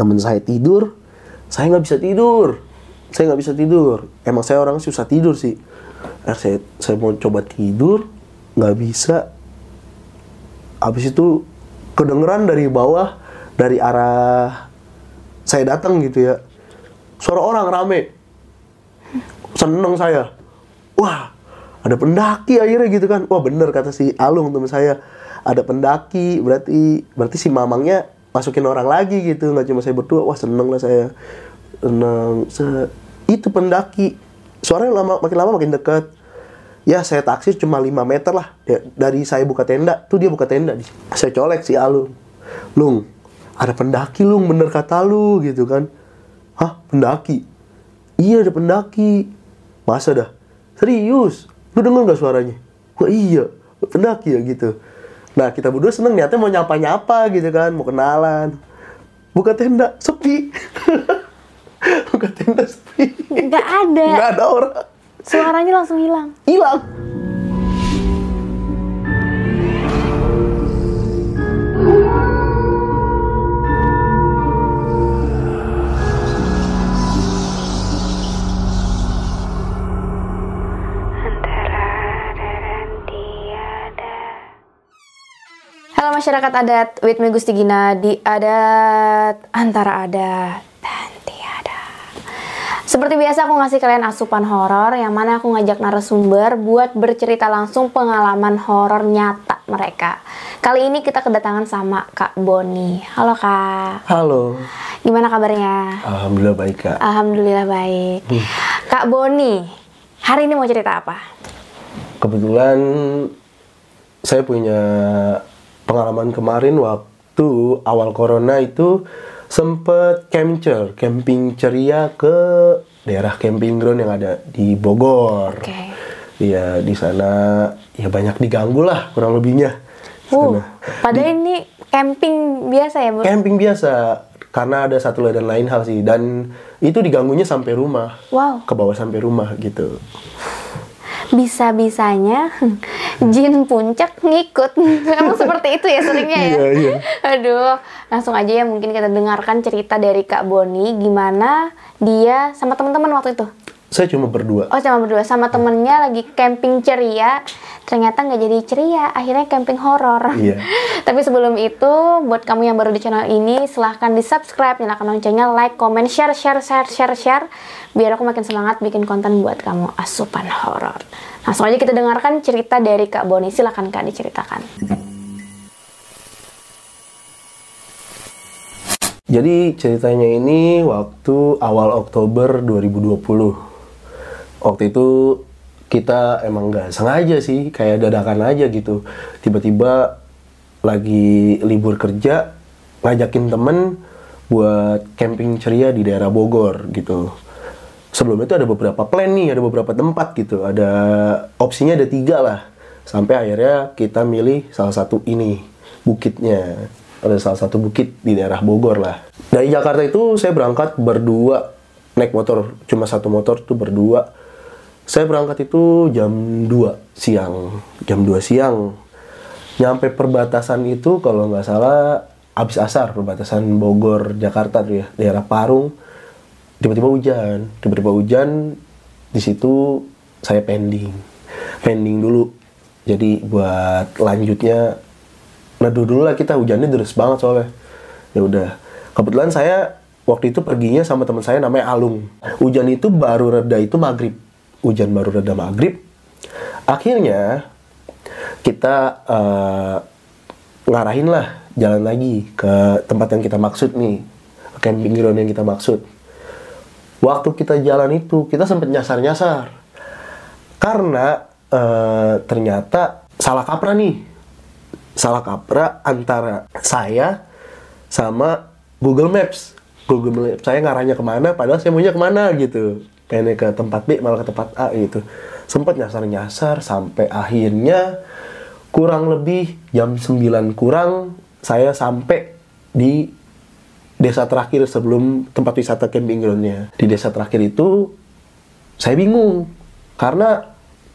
temen saya tidur saya nggak bisa tidur. Saya nggak bisa tidur. Emang saya orang susah tidur sih. Akhirnya saya saya mau coba tidur nggak bisa. Habis itu kedengeran dari bawah dari arah saya datang gitu ya. Suara orang rame. Seneng saya. Wah ada pendaki akhirnya gitu kan. Wah bener kata si Alung teman saya. Ada pendaki berarti berarti si mamangnya masukin orang lagi gitu nggak cuma saya berdua. Wah seneng lah saya. Seneng. Se- itu pendaki. Suaranya lama makin lama makin dekat ya saya taksir cuma 5 meter lah. Ya, dari saya buka tenda tuh dia buka tenda. Saya colek si Alung Lung ada pendaki Lung. Bener kata lu gitu kan. Hah pendaki? Iya ada pendaki. Masa dah? Serius? Lu denger nggak suaranya? Wah iya. Pendaki ya gitu nah kita berdua seneng niatnya mau nyapa nyapa gitu kan mau kenalan. Buka tenda sepi. Buka tenda sepi. Nggak ada. nggak ada orang. Suaranya langsung hilang. hilang masyarakat adat, with me Gusti Gina di adat antara adat dan tiada. Seperti biasa aku ngasih kalian asupan horor yang mana aku ngajak narasumber buat bercerita langsung pengalaman horor nyata mereka. Kali ini kita kedatangan sama Kak Boni. Halo Kak, halo gimana kabarnya? alhamdulillah baik kak Alhamdulillah baik. Kak Boni, hari ini mau cerita apa? kebetulan saya punya pengalaman kemarin waktu awal corona itu sempet camping camping ceria ke daerah camping ground yang ada di Bogor. Oke. Iya di sana ya banyak diganggu lah kurang lebihnya. Di Uh, padahal ini camping biasa ya, Bu? Camping biasa karena ada satu dan lain hal sih dan itu diganggunya sampai rumah. Wow. Ke bawah sampai rumah gitu. Bisa-bisanya jin puncak ngikut. Emang seperti itu ya seringnya ya? Iya, iya. Aduh, langsung aja ya mungkin kita dengarkan cerita dari Kak Boni gimana dia sama teman-teman waktu itu. Saya cuma berdua. Oh, sama berdua sama temennya lagi camping ceria. Ternyata nggak jadi ceria, akhirnya camping horor. Iya. Tapi sebelum itu, buat kamu yang baru di channel ini, silahkan di subscribe, nyalakan loncengnya, like, comment, share, share, share, share, share, biar aku makin semangat bikin konten buat kamu asupan horor. Langsung aja kita dengarkan cerita dari Kak Boni. Silahkan Kak diceritakan. Jadi ceritanya ini waktu awal Oktober 2020. Waktu itu kita emang nggak sengaja sih, kayak dadakan aja gitu. Tiba-tiba lagi libur kerja, ngajakin temen buat camping ceria di daerah Bogor gitu. Sebelumnya itu ada beberapa plan nih, ada beberapa tempat gitu. Ada opsinya ada tiga lah. Sampai akhirnya kita milih salah satu ini, bukitnya. Ada salah satu bukit di daerah Bogor lah. Dari Jakarta itu saya berangkat berdua, naik motor, cuma satu motor tuh berdua. Saya berangkat itu jam 2 siang. Jam 2 siang. Nyampe perbatasan itu kalau nggak salah habis asar perbatasan Bogor Jakarta tuh ya, daerah Parung. Tiba-tiba hujan tiba-tiba hujan di situ saya pending. Pending dulu. Jadi buat lanjutnya neduh dulu lah kita hujannya deras banget soalnya. Ya udah. Kebetulan saya waktu itu perginya sama teman saya namanya Alung. Hujan itu baru reda itu maghrib hujan baru reda maghrib. Akhirnya kita eh, ngarahin lah jalan lagi ke tempat yang kita maksud nih camping ground yang kita maksud. Waktu kita jalan itu kita sempat nyasar-nyasar. Karena eh, ternyata salah kaprah nih. Salah kaprah antara saya sama Google Maps. Google Maps saya ngarahnya ke mana padahal saya maunya ke mana gitu pengen ke tempat B malah ke tempat A gitu. Sempat nyasar-nyasar sampai akhirnya kurang lebih jam 9 kurang saya sampai di desa terakhir sebelum tempat wisata camping groundnya. Di desa terakhir itu saya bingung. Karena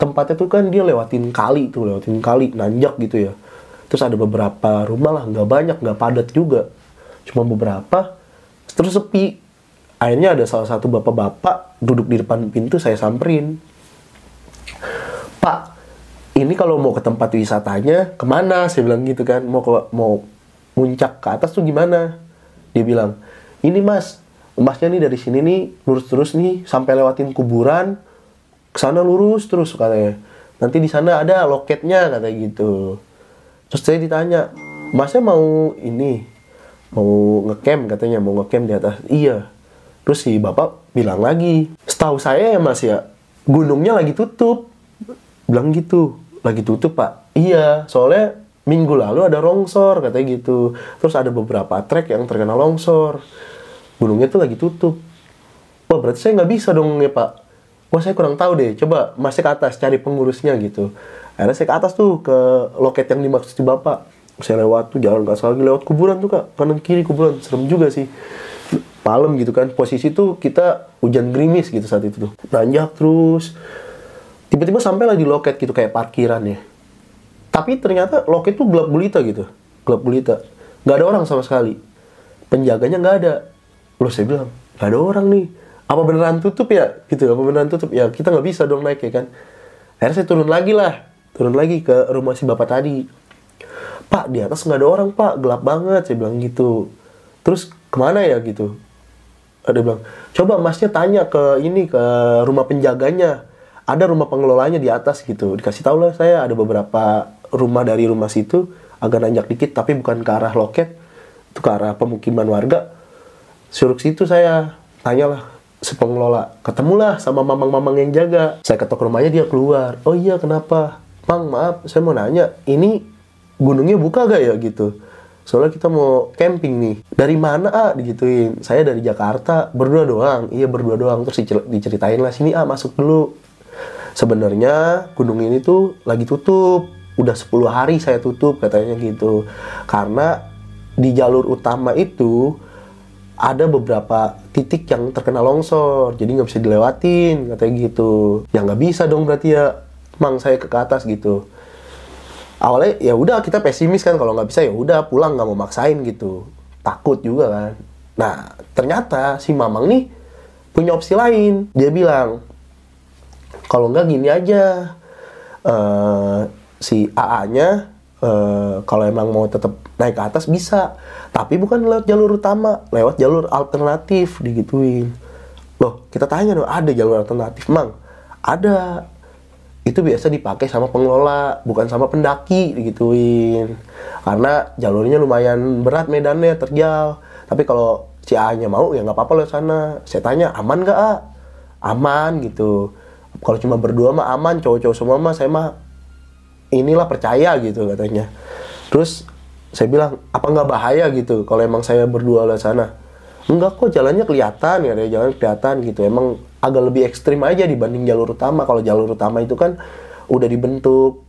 tempatnya tuh kan dia lewatin kali tuh lewatin kali nanjak gitu ya. Terus ada beberapa rumah lah nggak banyak nggak padat juga. Cuma beberapa terus sepi akhirnya ada salah satu bapak-bapak duduk di depan pintu saya samperin. Pak ini kalau mau ke tempat wisatanya ke mana? Saya bilang gitu kan. Mau ke mau muncak ke atas tuh gimana? Dia bilang ini mas masnya nih dari sini nih lurus terus nih sampai lewatin kuburan ke sana lurus terus katanya. Nanti di sana ada loketnya katanya gitu. Terus saya ditanya masnya mau ini mau ngecamp katanya mau ngecamp di atas. Iya terus si bapak bilang lagi setahu saya ya mas ya gunungnya lagi tutup. Bilang gitu lagi tutup pak? Iya soalnya minggu lalu ada longsor katanya gitu. Terus ada beberapa trek yang terkena longsor. Gunungnya tuh lagi tutup. Wah berarti saya nggak bisa dong ya pak. Wah saya kurang tahu deh coba masih ke atas cari pengurusnya gitu. Akhirnya saya ke atas tuh ke loket yang dimaksud si bapak. Saya lewat tuh jalan nggak lagi lewat kuburan tuh kak. Kanan kiri kuburan serem juga sih malam gitu kan posisi tuh kita hujan gerimis gitu saat itu tuh. Nanjak terus. Tiba-tiba sampai lah di loket gitu kayak parkiran ya. Tapi ternyata loket tuh gelap gulita gitu gelap gulita. Nggak ada orang sama sekali. Penjaganya nggak ada. Loh saya bilang nggak ada orang nih. Apa beneran tutup ya? Gitu apa beneran tutup? Ya kita nggak bisa dong naik ya kan. Akhirnya saya turun lagi lah. Turun lagi ke rumah si bapak tadi. Pak di atas nggak ada orang pak. Gelap banget. Saya bilang gitu. Terus ke mana ya? Gitu ada bilang coba masnya tanya ke ini ke rumah penjaganya. Ada rumah pengelolanya di atas gitu. Dikasih tahu lah saya ada beberapa rumah dari rumah situ agak nanjak dikit tapi bukan ke arah loket itu ke arah pemukiman warga. Suruh situ saya tanyalah si pengelola ketemulah sama mamang-mamang yang jaga. Saya ketok rumahnya dia keluar. Oh iya kenapa? Mang maaf saya mau nanya ini gunungnya buka gak ya? Gitu soalnya kita mau camping nih. Dari mana ah digituin. Saya dari Jakarta. Berdua doang. Iya berdua doang. Terus diceritain lah sini ah masuk dulu. Sebenarnya gunung ini tuh lagi tutup. Udah 10 hari saya tutup katanya gitu. Karena di jalur utama itu ada beberapa titik yang terkena longsor. Jadi nggak bisa dilewatin katanya gitu. Ya nggak bisa dong berarti ya. Mang saya ke atas gitu awalnya ya udah kita pesimis kan kalau nggak bisa ya udah pulang nggak mau maksain gitu. Takut juga kan. Nah ternyata si mamang nih punya opsi lain. Dia bilang kalau nggak gini aja uh, si AA-nya uh, eh, kalau emang mau tetap naik ke atas bisa. Tapi bukan lewat jalur utama lewat jalur alternatif digituin. Loh kita tanya dong ada jalur alternatif mang? Ada itu biasa dipakai sama pengelola bukan sama pendaki digituin. Karena jalurnya lumayan berat medannya terjal. Tapi kalau si A-nya mau ya nggak apa-apa lewat sana. Saya tanya aman nggak A? Aman gitu. Kalau cuma berdua mah aman cowok-cowok semua mah saya mah inilah percaya gitu katanya. Terus saya bilang apa nggak bahaya gitu kalau emang saya berdua lah sana? Enggak kok jalannya kelihatan ya jalan kelihatan gitu. Emang agak lebih ekstrim aja dibanding jalur utama. Kalau jalur utama itu kan udah dibentuk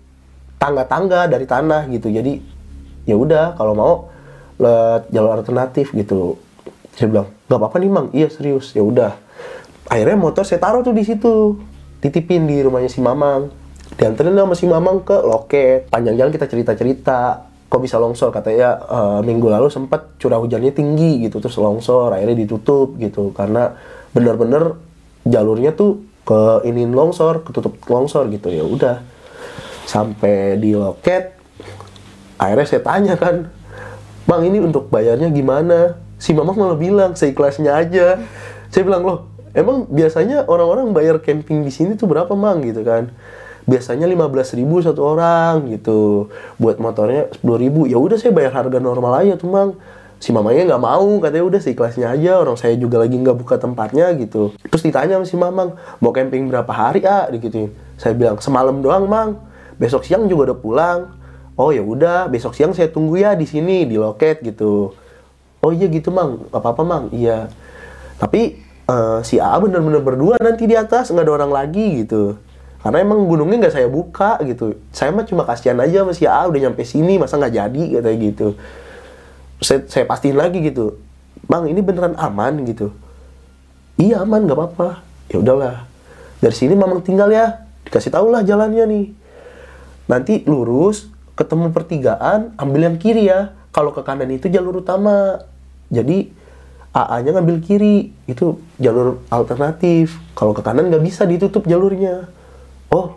tangga-tangga dari tanah gitu. Jadi ya udah kalau mau lewat jalur alternatif gitu. Saya bilang nggak apa-apa nih mang. Iya serius. Ya udah. Akhirnya motor saya taruh tuh di situ. Titipin di rumahnya si Mamang. Dianterin sama si Mamang ke loket. Panjang jalan kita cerita-cerita. Kok bisa longsor? Katanya uh, minggu lalu sempat curah hujannya tinggi gitu. Terus longsor akhirnya ditutup gitu. Karena bener-bener jalurnya tuh ke ini longsor ketutup longsor gitu. Ya udah sampai di loket akhirnya saya tanya kan bang ini untuk bayarnya gimana? Si mamang malah bilang seikhlasnya aja. Saya bilang loh emang biasanya orang-orang bayar camping di sini tuh berapa mang? Gitu kan. Biasanya 15.000 ribu satu orang gitu. Buat motornya 10.000 ribu. Ya udah saya bayar harga normal aja tuh mang si mamanya nggak mau katanya udah sih kelasnya aja orang saya juga lagi nggak buka tempatnya gitu. Terus ditanya sama si mamang mau camping berapa hari ah gitu saya bilang semalam doang mang. Besok siang juga udah pulang. Oh ya udah besok siang saya tunggu ya di sini di loket gitu. Oh iya gitu mang. Apa apa mang. Iya. Tapi uh, si A bener-bener berdua nanti di atas nggak ada orang lagi gitu. Karena emang gunungnya nggak saya buka gitu. Saya mah cuma kasihan aja sama si A udah nyampe sini masa nggak jadi katanya gitu saya, saya pastiin lagi gitu bang ini beneran aman gitu. Iya aman nggak apa-apa. Ya udahlah dari sini mamang tinggal ya dikasih tau lah jalannya nih. Nanti lurus ketemu pertigaan ambil yang kiri ya. Kalau ke kanan itu jalur utama. Jadi AA-nya ngambil kiri itu jalur alternatif. Kalau ke kanan nggak bisa ditutup jalurnya. Oh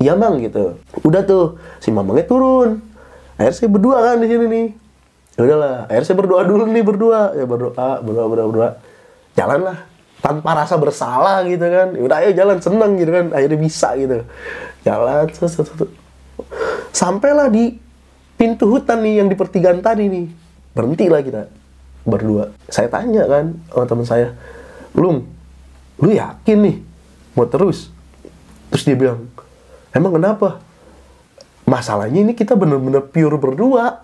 iya mang gitu. Udah tuh si mamangnya turun. Akhirnya saya berdua kan di sini nih ya udahlah akhirnya saya berdoa dulu nih berdua. Ya berdoa berdoa berdoa berdoa. Jalan lah tanpa rasa bersalah gitu kan. Ya udah ayo jalan seneng gitu kan. Akhirnya bisa gitu. Jalan sampailah di pintu hutan nih yang di pertigaan tadi nih. Berhenti lah kita berdua. Saya tanya kan sama teman saya Lung lu yakin nih mau terus? Terus dia bilang emang kenapa? Masalahnya ini kita bener-bener pure berdua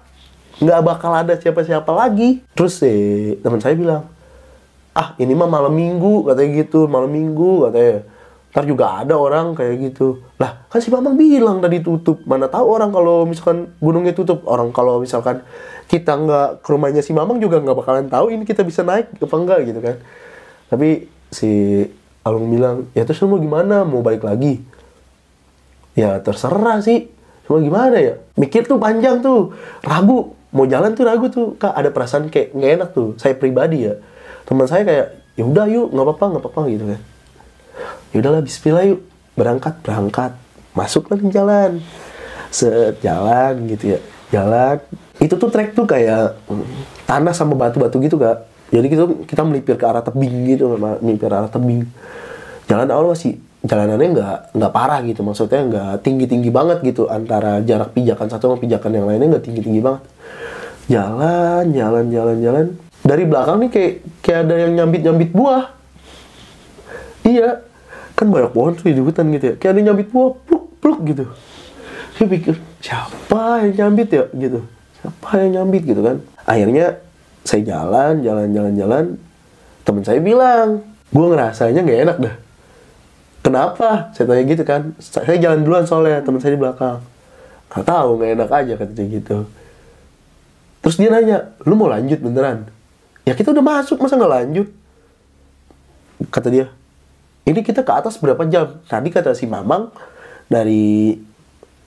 nggak bakal ada siapa-siapa lagi. Terus eh teman saya bilang ah ini mah malam minggu katanya gitu malam minggu katanya. Ntar juga ada orang kayak gitu. Lah kan si mamang bilang tadi tutup. Mana tahu orang kalau misalkan gunungnya tutup. Orang kalau misalkan kita nggak ke rumahnya si mamang juga nggak bakalan tahu ini kita bisa naik apa enggak gitu kan. Tapi si Alung bilang ya terus lu mau gimana? Mau balik lagi? Ya terserah sih. Cuma gimana ya? Mikir tuh panjang tuh. Ragu mau jalan tuh ragu tuh kak. Ada perasaan kayak nggak enak tuh saya pribadi ya. Teman saya kayak ya udah yuk nggak apa-apa nggak apa-apa gitu kan. Ya udahlah Bismillah yuk. Berangkat berangkat. Masuklah ke jalan. Sejalan gitu ya. Jalan. Itu tuh trek tuh kayak tanah sama batu-batu gitu kak. Jadi kita kita melipir ke arah tebing gitu melipir arah tebing. Jalan awal masih jalanannya nggak nggak parah gitu. Maksudnya nggak tinggi tinggi banget gitu antara jarak pijakan satu sama pijakan yang lainnya nggak tinggi tinggi banget jalan jalan jalan jalan. Dari belakang nih kayak kayak ada yang nyambit nyambit buah. Iya. Kan banyak pohon tuh di hutan gitu ya. Kayak ada yang nyambit buah pluk pluk gitu. Saya pikir siapa yang nyambit ya? Gitu. Siapa yang nyambit? Gitu kan. Akhirnya saya jalan jalan jalan jalan. Teman saya bilang gue ngerasanya nggak enak dah. Kenapa? Saya tanya gitu kan. Saya jalan duluan soalnya teman saya di belakang. Nggak tahu nggak enak aja katanya gitu terus dia nanya lu mau lanjut beneran? Ya kita udah masuk masa nggak lanjut? Kata dia ini kita ke atas berapa jam? Tadi kata si mamang dari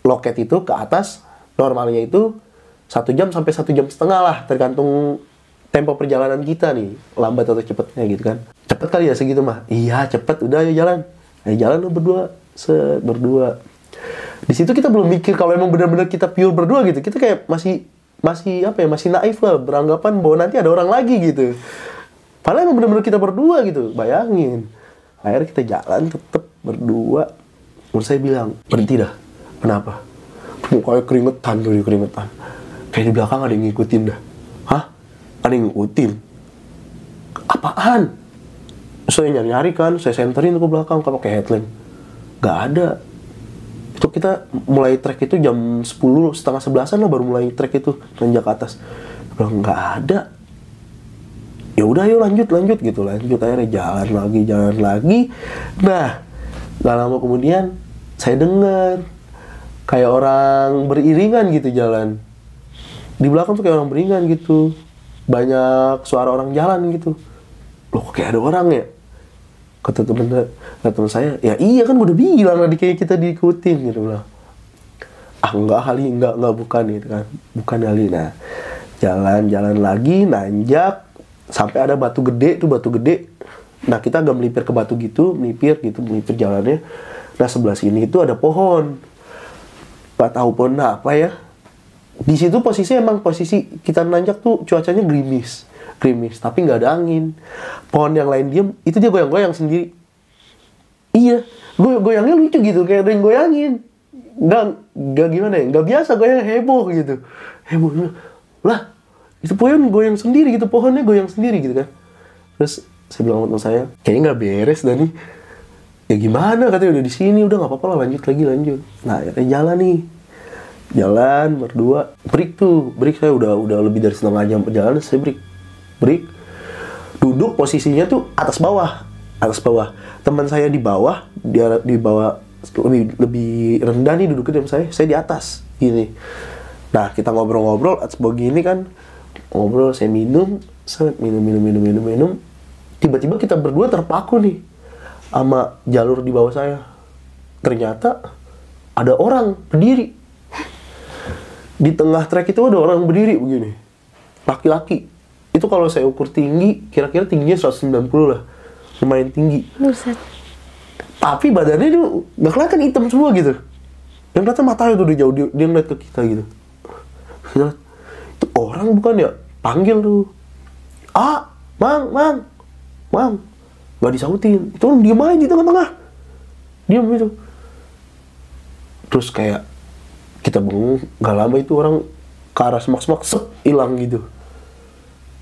loket itu ke atas normalnya itu satu jam sampai satu jam setengah lah tergantung tempo perjalanan kita nih lambat atau cepetnya gitu kan. Cepet kali ya segitu mah? Iya cepet udah ayo jalan. Ayo jalan lo berdua se berdua. Di situ kita belum mikir kalau emang benar-benar kita pure berdua gitu. Kita kayak masih masih apa ya masih naif lah beranggapan bahwa nanti ada orang lagi gitu. Padahal emang benar-benar kita berdua gitu bayangin. Akhirnya kita jalan tetep berdua. Menurut saya bilang berhenti dah. Kenapa? Mukanya keringetan tuh keringetan. Kayak di belakang ada yang ngikutin dah. Hah? Ada yang ngikutin? Apaan? Saya nyari-nyari kan saya senterin ke belakang kan pakai headlamp. Nggak ada itu kita mulai trek itu jam 10 setengah sebelasan lah baru mulai trek itu nanjak ke atas. Bilang nggak ada. Ya udah yuk lanjut lanjut gitu. Lanjut akhirnya jalan lagi jalan lagi. Nah nggak lama kemudian saya dengar kayak orang beriringan gitu jalan. Di belakang tuh kayak orang beriringan gitu. Banyak suara orang jalan gitu. Loh kayak ada orang ya kata temen kata temen saya ya iya kan udah bilang tadi kayak kita diikutin gitu bilang ah enggak kali enggak enggak bukan gitu kan. Bukan kali nah jalan jalan lagi nanjak sampai ada batu gede tuh batu gede. Nah kita agak melipir ke batu gitu melipir gitu melipir jalannya. Nah sebelah sini itu ada pohon. Nggak tahu pohon apa ya. Di situ posisi emang posisi kita nanjak tuh cuacanya gerimis gerimis tapi nggak ada angin. Pohon yang lain diem itu dia goyang-goyang sendiri. Iya goy goyangnya lucu gitu kayak ada yang goyangin. Nggak nggak gimana ya nggak biasa goyang heboh gitu. Heboh lah itu pohon goyang sendiri gitu pohonnya goyang sendiri gitu kan. Terus saya bilang sama saya kayaknya nggak beres Dani ya gimana? katanya udah di sini udah nggak apa-apa lah lanjut lagi lanjut. Nah akhirnya jalan nih. Jalan berdua break tuh break saya udah udah lebih dari setengah jam perjalanan saya break break duduk posisinya tuh atas bawah atas bawah. Teman saya di bawah dia di bawah lebih lebih rendah nih duduknya dari saya saya di atas gini. Nah kita ngobrol-ngobrol atas bawah gini kan ngobrol saya minum saya minum minum minum minum minum. Tiba-tiba kita berdua terpaku nih sama jalur di bawah saya. Ternyata ada orang berdiri. Di tengah trek itu ada orang berdiri begini laki-laki itu kalau saya ukur tinggi kira-kira tingginya 190 lah. Lumayan tinggi. Buset. tapi badannya itu nggak kelihatan hitam semua gitu. Yang kelihatan matanya tuh udah jauh dia, dia ngeliat ke kita gitu. Itu orang bukan ya? Panggil tuh. Ah mang mang mang. Nggak disautin. Itu orang diem aja di tengah-tengah. Diem gitu. Terus kayak kita bengong nggak lama itu orang ke arah semak-semak hilang gitu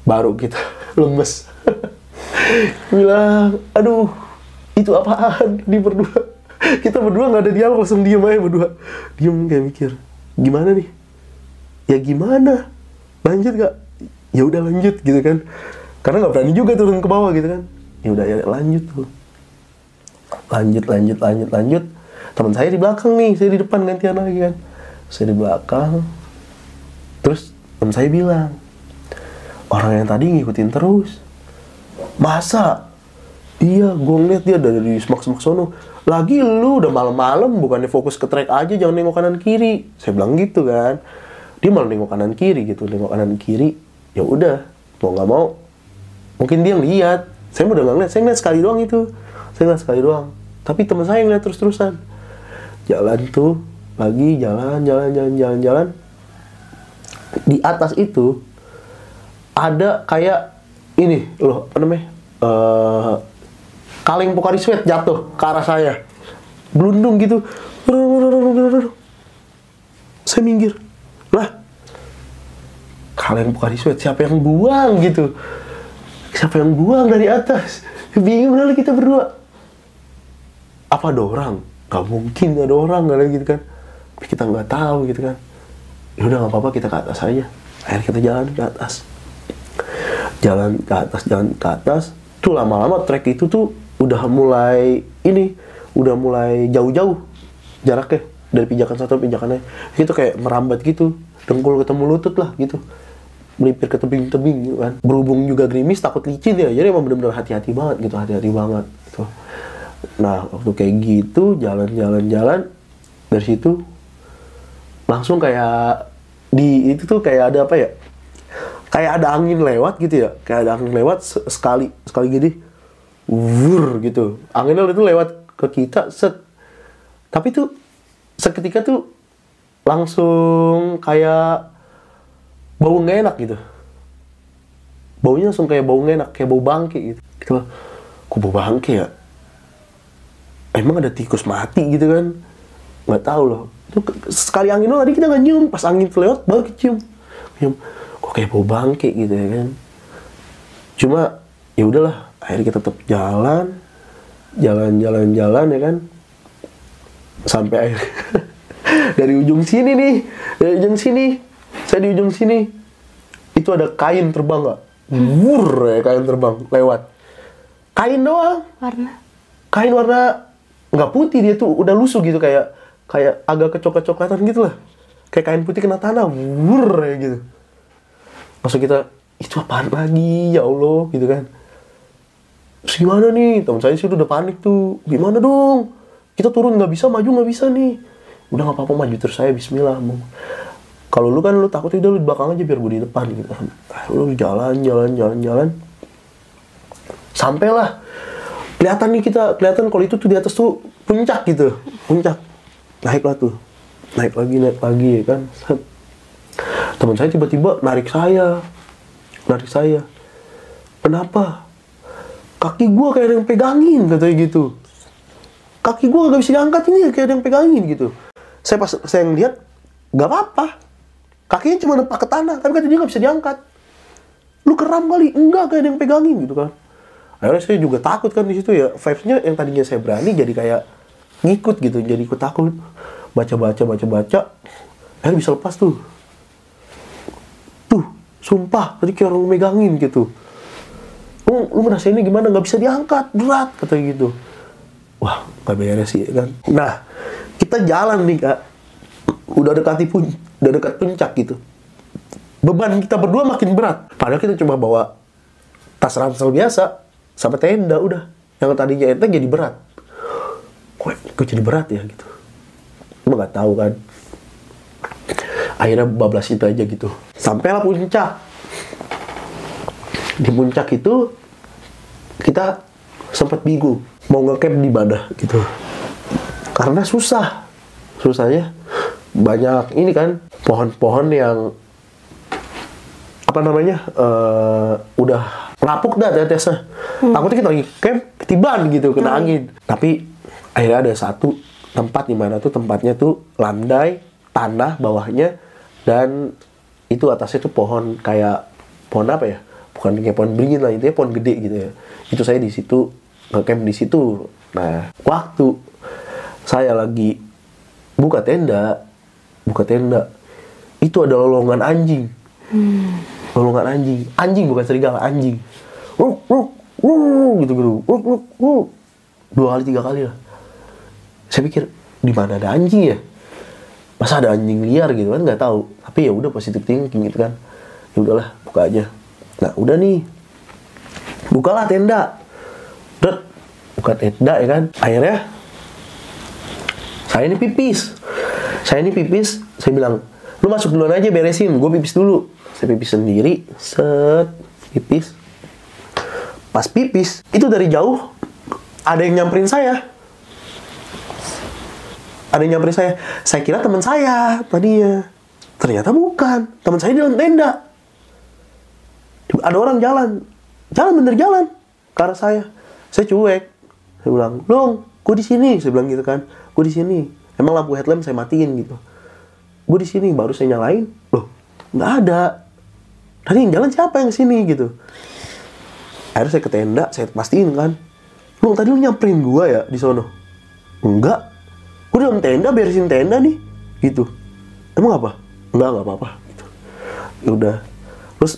baru kita lemes. Bilang aduh itu apaan di berdua? Kita berdua nggak ada dialog langsung diem aja berdua. Diem kayak mikir gimana nih? Ya gimana? Lanjut gak ya udah lanjut gitu kan. Karena nggak berani juga turun ke bawah gitu kan. Ya udah ya lanjut tuh. Lanjut lanjut lanjut lanjut. Teman saya di belakang nih saya di depan gantian lagi kan. Saya di belakang. Terus teman saya bilang orang yang tadi ngikutin terus. Masa iya gue ngeliat dia dari semak-semak sono. Lagi lu udah malam-malam bukannya fokus ke track aja jangan nengok kanan kiri. Saya bilang gitu kan. Dia malah nengok kanan kiri gitu nengok kanan kiri. Ya udah mau nggak mau mungkin dia ngeliat. Saya udah ngeliat saya ngeliat sekali doang itu. Saya ngeliat sekali doang. Tapi teman saya ngeliat terus-terusan. Jalan tuh lagi jalan jalan jalan jalan jalan. Di atas itu ada kayak ini loh apa namanya? Eh kaleng Pokari Sweat jatuh ke arah saya. Belundung gitu. Saya minggir. Lah kaleng Pokari Sweat siapa yang buang gitu? Siapa yang buang dari atas? Bingung kali kita berdua. Apa ada orang? Gak mungkin ada orang gak ada gitu kan. Tapi kita nggak tahu gitu kan. Ya udah nggak apa-apa kita ke atas aja. Akhirnya kita jalan ke atas jalan ke atas jalan ke atas. Tuh lama-lama trek itu tuh udah mulai ini udah mulai jauh-jauh jaraknya dari pijakan satu ke pijakan lain. Itu kayak merambat gitu dengkul ketemu lutut lah gitu. Melipir ke tebing-tebing gitu kan. Berhubung juga gerimis takut licin ya. Jadi emang bener-bener hati-hati banget gitu hati-hati banget gitu. Nah waktu kayak gitu jalan-jalan-jalan dari situ langsung kayak di itu tuh kayak ada apa ya kayak ada angin lewat gitu ya. Kayak ada angin lewat se- sekali sekali gini. Wur gitu. Anginnya itu lewat ke kita set. Tapi tuh seketika tuh langsung kayak bau nggak enak gitu. Baunya langsung kayak bau nggak enak kayak bau bangke gitu. Gitu kok bau bangke ya? Emang ada tikus mati gitu kan? Nggak tahu loh. Itu sekali angin doang tadi kita nggak nyium. Pas angin lewat baru kecium nyium kok kayak bau bangke gitu ya kan. Cuma ya udahlah akhirnya kita tetap jalan jalan jalan jalan ya kan. Sampai akhir dari ujung sini nih dari ujung sini saya di ujung sini. Itu ada kain terbang nggak wur ya kain terbang lewat. Kain doang. Warna. kain warna nggak putih dia tuh udah lusuh gitu kayak kayak agak kecoklat-coklatan gitu lah kayak kain putih kena tanah wur ya gitu. Maksud kita itu apaan lagi? Ya Allah gitu kan. Terus gimana nih? Teman saya sih udah panik tuh. Gimana dong? Kita turun nggak bisa maju nggak bisa nih. Udah nggak apa-apa maju terus saya Bismillah mau kalau lu kan lu takut udah lu di belakang aja biar gue di depan gitu kan. Ah, lu jalan jalan jalan jalan. Sampailah. Kelihatan nih kita kelihatan kalau itu tuh di atas tuh puncak gitu. Puncak. Naiklah tuh naik lagi naik lagi ya kan? Teman saya tiba-tiba narik saya. Narik saya. Kenapa? Kaki gua kayak ada yang pegangin katanya gitu. Kaki gua gak bisa diangkat ini kayak ada yang pegangin gitu. Saya pas saya ngeliat gak apa-apa. Kakinya cuma nempak ke tanah tapi kata dia gak bisa diangkat. Lu keram kali? Enggak kayak ada yang pegangin gitu kan. Akhirnya saya juga takut kan di situ ya. Vibesnya yang tadinya saya berani jadi kayak ngikut gitu jadi ikut takut baca baca baca baca akhirnya bisa lepas tuh. Tuh sumpah tadi kayak orang megangin gitu. Lu, lu merasa ini gimana? Nggak bisa diangkat berat katanya gitu. Wah nggak beres sih kan? Nah kita jalan nih kak. Udah dekati pun udah dekat puncak gitu. Beban kita berdua makin berat. Padahal kita coba bawa tas ransel biasa sampai tenda udah. Yang tadinya enteng jadi berat. Kok kok jadi berat ya gitu cuma nggak tahu kan. Akhirnya bablas itu aja gitu. Sampailah puncak. Di puncak itu kita sempat bingung mau ngecamp di mana gitu. Karena susah. Susahnya banyak ini kan pohon-pohon yang apa namanya eh, udah lapuk dah tetesnya. Takutnya kita lagi camp ketiban gitu kena angin. Tapi akhirnya ada satu tempat di mana tuh tempatnya tuh landai tanah bawahnya dan itu atasnya tuh pohon kayak pohon apa ya? Bukan kayak pohon beringin lah intinya pohon gede gitu ya. Itu saya di situ ngecamp di situ. Nah waktu saya lagi buka tenda buka tenda itu ada lolongan anjing. Lolongan anjing. Anjing bukan serigala anjing. Wuk, wuk, wuk, gitu gitu Wuk, wuk, wuk. dua kali tiga kali lah saya pikir di mana ada anjing ya? Masa ada anjing liar gitu kan? Nggak tahu. Tapi ya udah positif thinking gitu kan. Ya udahlah buka aja. Nah udah nih. Bukalah tenda. Dut, buka tenda ya kan? Akhirnya saya ini pipis. Saya ini pipis. Saya bilang lu masuk duluan aja beresin. Gue pipis dulu. Saya pipis sendiri. Set pipis. Pas pipis itu dari jauh ada yang nyamperin saya ada yang nyamperin saya saya kira teman saya. Tadinya ternyata bukan. Teman saya di dalam tenda. Ada orang jalan. Jalan bener jalan. Ke arah saya. Saya cuek. Saya bilang dong gue di sini. Saya bilang gitu kan. Gue di sini. Emang lampu headlamp saya matiin gitu. Gue di sini. Baru saya nyalain. Loh nggak ada. Tadi yang jalan siapa yang sini gitu? Akhirnya saya ke tenda saya pastiin kan. Lu tadi lu nyamperin gue ya di sono? Enggak gue dalam tenda beresin tenda nih gitu. Emang apa? Enggak enggak apa-apa gitu. Ya udah. Terus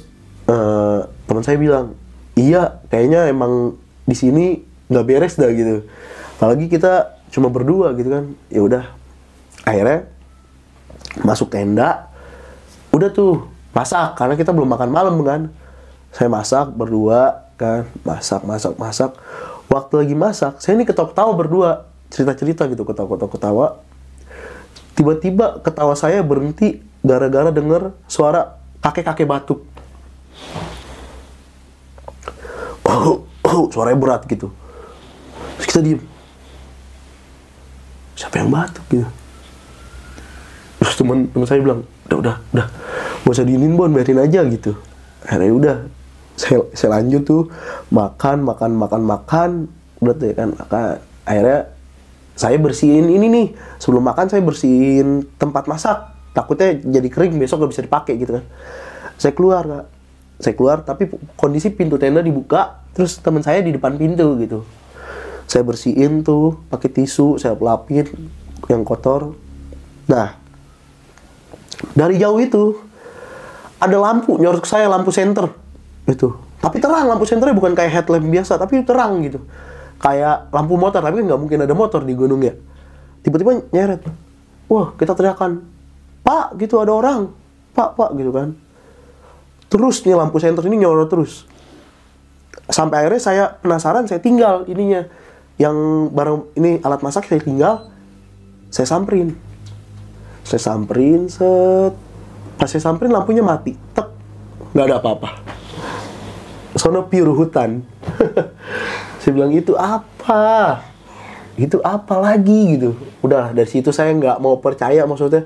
eh, teman saya bilang iya kayaknya emang di sini nggak beres dah gitu. Apalagi kita cuma berdua gitu kan. Ya udah. Akhirnya masuk tenda. Udah tuh masak karena kita belum makan malam kan. Saya masak berdua kan. Masak masak masak. Waktu lagi masak saya ini ketawa ketawa berdua cerita cerita gitu ketawa ketawa ketawa tiba-tiba ketawa saya berhenti gara-gara denger suara kakek kakek batuk. Oh, oh suaranya berat gitu. Terus kita diem. Siapa yang batuk gitu? Terus teman teman saya bilang udah udah udah. Gak usah diinin bon. Biarin aja gitu. Akhirnya udah saya saya lanjut tuh. Makan makan makan makan. Udah tuh ya kan akhirnya saya bersihin ini nih. Sebelum makan saya bersihin tempat masak. Takutnya jadi kering besok gak bisa dipakai gitu kan. Saya keluar kak. Saya keluar tapi kondisi pintu tenda dibuka terus teman saya di depan pintu gitu. Saya bersihin tuh pakai tisu saya pelapin yang kotor. Nah dari jauh itu ada lampu nyorot saya lampu senter. Itu. Tapi terang lampu senternya bukan kayak headlamp biasa tapi terang gitu kayak lampu motor tapi nggak mungkin ada motor di gunung ya tiba-tiba nyeret. Wah kita teriakan pak gitu ada orang. Pak pak gitu kan. Terus nih lampu senter ini nyorot terus. Sampai akhirnya saya penasaran saya tinggal ininya. Yang barang ini alat masak saya tinggal saya samperin. Saya samperin set. Pas saya samperin lampunya mati. Tek. Nggak ada apa-apa. Sono pure hutan saya bilang itu apa? Itu apa lagi? Gitu. Udah dari situ saya nggak mau percaya maksudnya.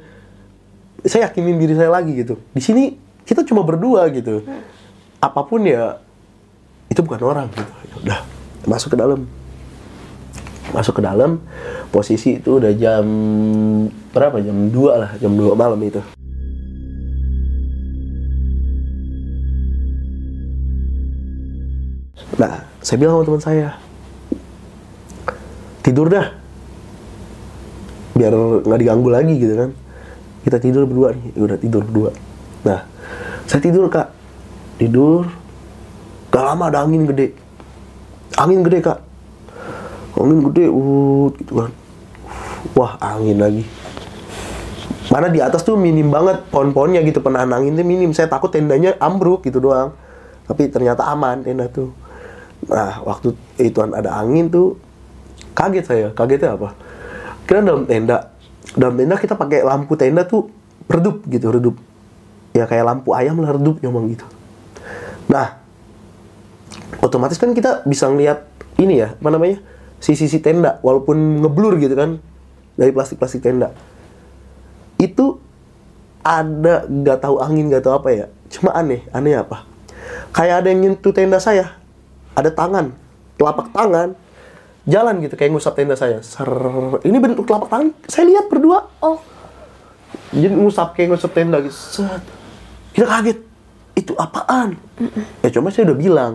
Saya yakinin diri saya lagi gitu. Di sini kita cuma berdua gitu. Apa pun ya itu bukan orang gitu. Ya udah masuk ke dalam. Masuk ke dalam posisi itu udah jam berapa? Jam 2 lah jam 2 malam itu. Nah saya bilang sama teman saya tidur dah biar nggak diganggu lagi gitu kan. Kita tidur berdua nih. Ya udah tidur berdua. Nah saya tidur kak. Tidur gak lama ada angin gede. Angin gede kak. Angin gede uh gitu kan. Wah angin lagi. Mana di atas tuh minim banget pohon-pohonnya gitu penahan angin tuh minim. Saya takut tendanya ambruk gitu doang. Tapi ternyata aman tenda tuh nah waktu itu ada angin tuh kaget saya. Kagetnya apa? Kira dalam tenda. Dalam tenda kita pakai lampu tenda tuh redup gitu redup. Ya kayak lampu ayam lah redup nyomong gitu. Nah otomatis kan kita bisa ngeliat ini ya apa namanya sisi-sisi tenda walaupun ngeblur gitu kan dari plastik-plastik tenda. Itu ada nggak tahu angin nggak tahu apa ya. Cuma aneh aneh apa? Kayak ada yang nyentuh tenda saya ada tangan. Telapak tangan. Jalan gitu kayak ngusap tenda saya. Ser ini bentuk telapak tangan? Saya lihat berdua. Oh, jadi ngusap kayak ngusap tenda gitu. Set. Kita kaget. Itu apaan? Ya cuma saya udah bilang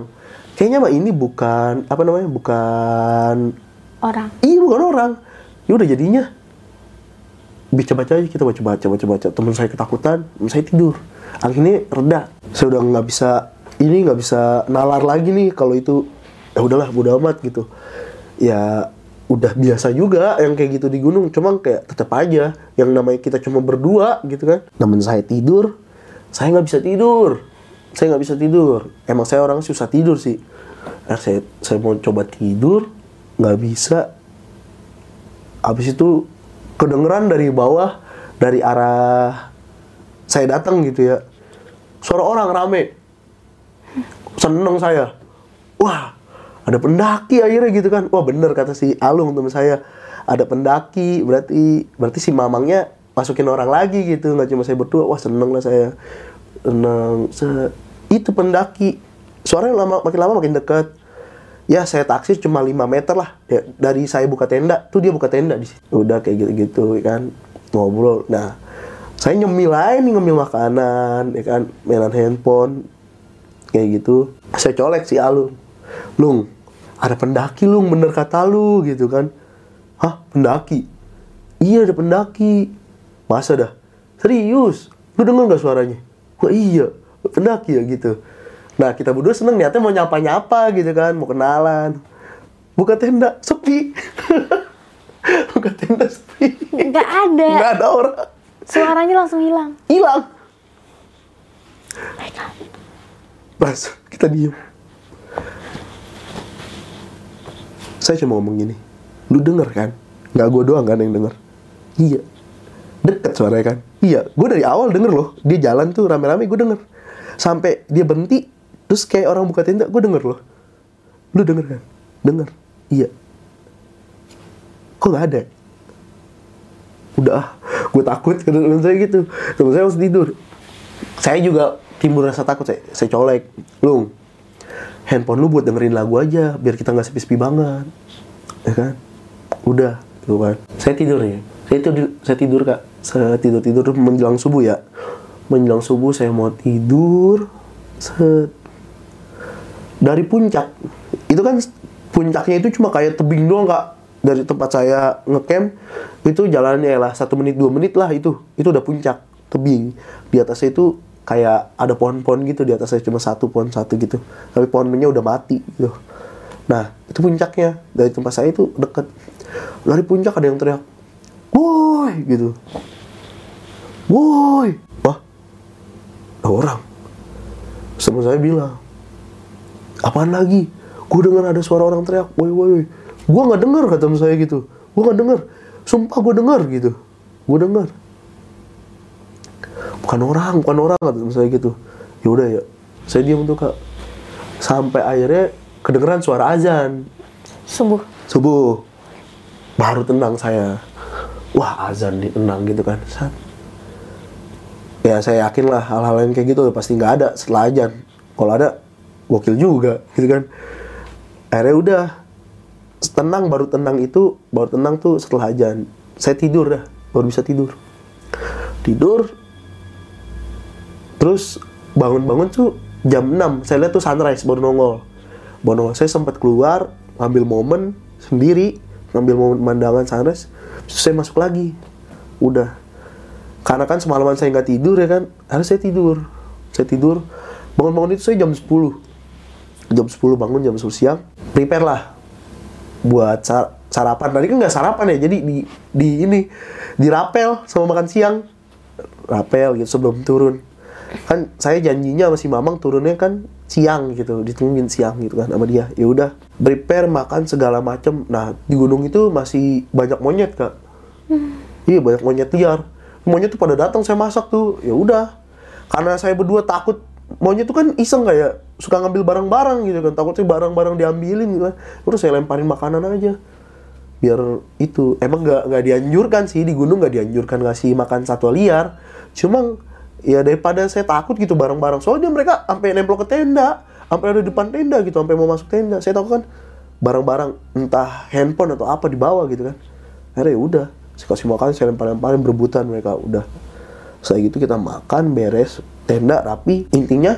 kayaknya mah ini bukan apa namanya bukan orang. iya bukan orang. Ya udah jadinya. Baca baca aja kita baca baca baca baca teman saya ketakutan teman saya tidur. Akhirnya reda. Saya udah nggak bisa ini nggak bisa nalar lagi nih kalau itu ya udahlah bodo amat gitu. Ya udah biasa juga yang kayak gitu di gunung cuma kayak tetap aja. Yang namanya kita cuma berdua gitu kan. Namun saya tidur saya nggak bisa tidur. Saya nggak bisa tidur. Emang saya orang susah tidur sih. Nah, saya saya mau coba tidur nggak bisa. Habis itu kedengeran dari bawah dari arah saya datang gitu ya. Suara orang rame seneng saya. Wah ada pendaki akhirnya gitu kan. Wah bener kata si Alung teman saya. Ada pendaki berarti berarti si mamangnya masukin orang lagi gitu. Nggak cuma saya berdua. Wah seneng lah saya. Seneng. Se- itu pendaki. Suaranya lama makin lama makin dekat ya saya taksi cuma 5 meter lah. Ya, dari saya buka tenda tuh dia buka tenda di situ. Udah kayak gitu-gitu ya kan. Ngobrol. Nah saya nyemil aja nih ngemil makanan ya kan. Mainan handphone kayak gitu. Saya colek si Alung Lung ada pendaki Lung bener kata lu gitu kan. Hah pendaki? Iya ada pendaki. Masa dah? Serius? Lu denger nggak suaranya? Wah iya pendaki ya gitu. Nah kita berdua seneng niatnya mau nyapa-nyapa gitu kan mau kenalan. Buka tenda sepi. Buka tenda sepi. Nggak ada. nggak ada orang. Suaranya langsung hilang. hilang Mas, kita diem. Saya cuma ngomong gini, lu denger kan? Nggak gue doang kan yang denger? Iya. Deket suaranya kan? Iya, gue dari awal denger loh. Dia jalan tuh rame-rame gue denger. Sampai dia berhenti, terus kayak orang buka tenda, gue denger loh. Lu denger kan? Denger. Iya. Kok nggak ada? Udah ah, gue takut kata temen saya gitu. Temen saya harus tidur. Saya juga timbul rasa takut, saya, saya colek. Lung, handphone lu buat dengerin lagu aja, biar kita nggak sepi-sepi banget. Ya kan? Udah, gitu kan. Saya tidur ya. Saya tidur, saya tidur kak. Saya tidur-tidur menjelang subuh ya. Menjelang subuh saya mau tidur. Set. Dari puncak. Itu kan puncaknya itu cuma kayak tebing doang kak. Dari tempat saya ngecamp itu jalannya lah satu menit dua menit lah itu itu udah puncak tebing di atasnya itu kayak ada pohon-pohon gitu di atasnya cuma satu pohon satu gitu. Tapi pohonnya udah mati gitu. Nah itu puncaknya. Dari tempat saya itu deket. Dari puncak ada yang teriak woi gitu. Woi. Wah ada orang. Sama saya bilang apaan lagi? Gue dengar ada suara orang teriak woi woi woi. Gue nggak dengar kata saya gitu. Gue nggak dengar sumpah gue dengar gitu. Gue dengar bukan orang bukan orang kata saya gitu. Ya udah ya. Saya diam tuh kak. Sampai akhirnya kedengeran suara azan. Subuh. subuh. Baru tenang saya. Wah azan nih tenang gitu kan. Sat. ya saya yakin lah hal-hal yang kayak gitu pasti nggak ada setelah azan. Kalau ada gokil juga gitu kan. Akhirnya udah. Tenang baru tenang itu baru tenang tuh setelah azan. Saya tidur dah baru bisa tidur. Tidur terus bangun-bangun tuh jam 6 saya lihat tuh sunrise baru nongol. Baru nongol. Saya sempat keluar ngambil momen sendiri ngambil momen pemandangan sunrise. Terus saya masuk lagi. Udah. Karena kan semalaman saya nggak tidur ya kan harus saya tidur. Saya tidur. Bangun-bangun itu saya jam 10 jam 10 bangun jam 10 siang. Prepare lah buat sar- sarapan. Tadi kan nggak sarapan ya jadi di di ini dirapel sama makan siang. Rapel gitu sebelum turun kan saya janjinya sama si mamang turunnya kan siang gitu ditungguin siang gitu kan sama dia. Ya udah prepare makan segala macem. Nah di gunung itu masih banyak monyet kak. Iya banyak monyet liar. Monyet tuh pada datang saya masak tuh. Ya udah. Karena saya berdua takut monyet tuh kan iseng kayak suka ngambil barang-barang gitu kan. Takutnya barang-barang diambilin gitu kan. Terus saya lemparin makanan aja. Biar itu emang nggak nggak dianjurkan sih. Di gunung nggak dianjurkan ngasih makan satwa liar. Cuma ya daripada saya takut gitu barang-barang soalnya mereka sampai nempel ke tenda sampai ada di depan tenda gitu sampai mau masuk tenda. Saya tahu kan barang-barang entah handphone atau apa di bawah gitu kan. Akhirnya ya udah saya kasih makan saya lempar-lemparin berebutan mereka udah. Saya gitu kita makan beres tenda rapi. Intinya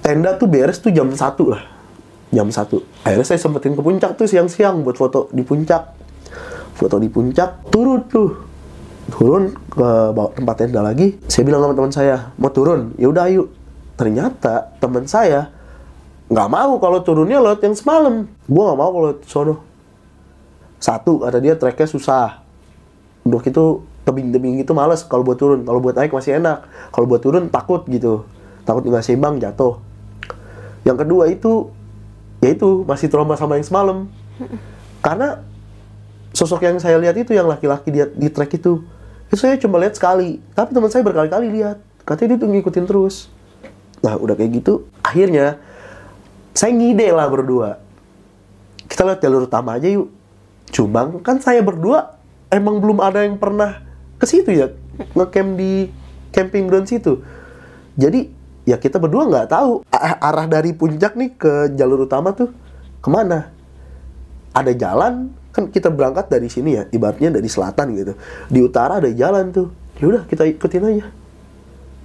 tenda tuh beres tuh jam satu lah. Jam satu. Akhirnya saya sempetin ke puncak tuh siang-siang buat foto di puncak. Foto di puncak turun tuh turun ke bawah tempat tenda lagi saya bilang sama teman saya mau turun? Ya udah ayo. Ternyata teman saya nggak mau kalau turunnya lewat yang semalam. Gua nggak mau kalau sono. Satu kata dia treknya susah. Udah gitu tebing-tebing gitu males kalau buat turun. Kalau buat naik masih enak. Kalau buat turun takut gitu. Takut nggak seimbang jatuh. Yang kedua itu ya itu masih trauma sama yang semalam. Karena sosok yang saya lihat itu yang laki-laki di, di trek itu itu saya cuma lihat sekali. Tapi teman saya berkali-kali lihat. Katanya dia tuh ngikutin terus. Nah udah kayak gitu akhirnya saya ngide lah berdua. Kita lihat jalur utama aja yuk. Cuma kan saya berdua emang belum ada yang pernah ke situ ya. Ngecamp di camping ground situ. Jadi ya kita berdua nggak tahu arah dari puncak nih ke jalur utama tuh ke mana. Ada jalan kan kita berangkat dari sini ya ibaratnya dari selatan gitu. Di utara ada jalan tuh. Ya udah kita ikutin aja.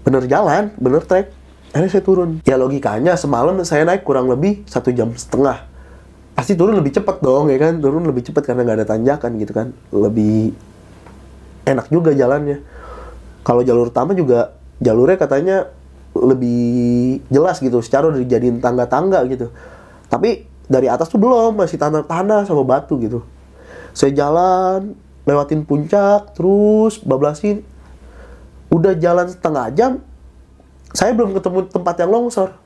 Bener jalan bener trek. Akhirnya saya turun. Ya logikanya semalam saya naik kurang lebih satu jam setengah. Pasti turun lebih cepat dong ya kan? Turun lebih cepat karena nggak ada tanjakan gitu kan. Lebih enak juga jalannya. Kalau jalur utama juga jalurnya katanya lebih jelas gitu. Secara udah dijadiin tangga-tangga gitu. Tapi dari atas tuh belum masih tanah-tanah sama batu gitu saya jalan lewatin puncak terus bablasin. Udah jalan setengah jam saya belum ketemu tempat yang longsor.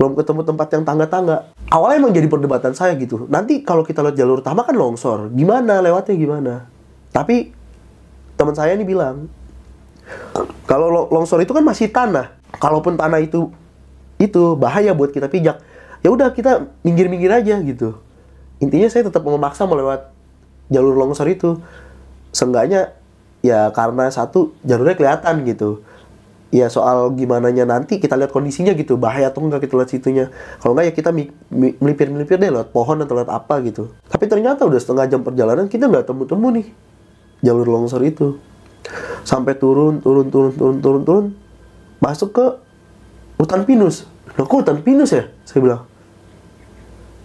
Belum ketemu tempat yang tangga-tangga. Awalnya emang jadi perdebatan saya gitu. Nanti kalau kita lihat jalur utama kan longsor. Gimana lewatnya gimana? Tapi teman saya ini bilang kalau lo- longsor itu kan masih tanah. Kalaupun tanah itu itu bahaya buat kita pijak ya udah kita minggir-minggir aja gitu. Intinya saya tetap memaksa mau lewat jalur longsor itu. Seenggaknya ya karena satu jalurnya kelihatan gitu. Ya soal gimana nya nanti kita lihat kondisinya gitu bahaya atau enggak kita lihat situnya. Kalau enggak ya kita mi- melipir-melipir deh lewat pohon atau lewat apa gitu. Tapi ternyata udah setengah jam perjalanan kita nggak temu-temu nih jalur longsor itu. Sampai turun turun turun turun turun turun masuk ke hutan pinus. Loh kok hutan pinus ya? Saya bilang.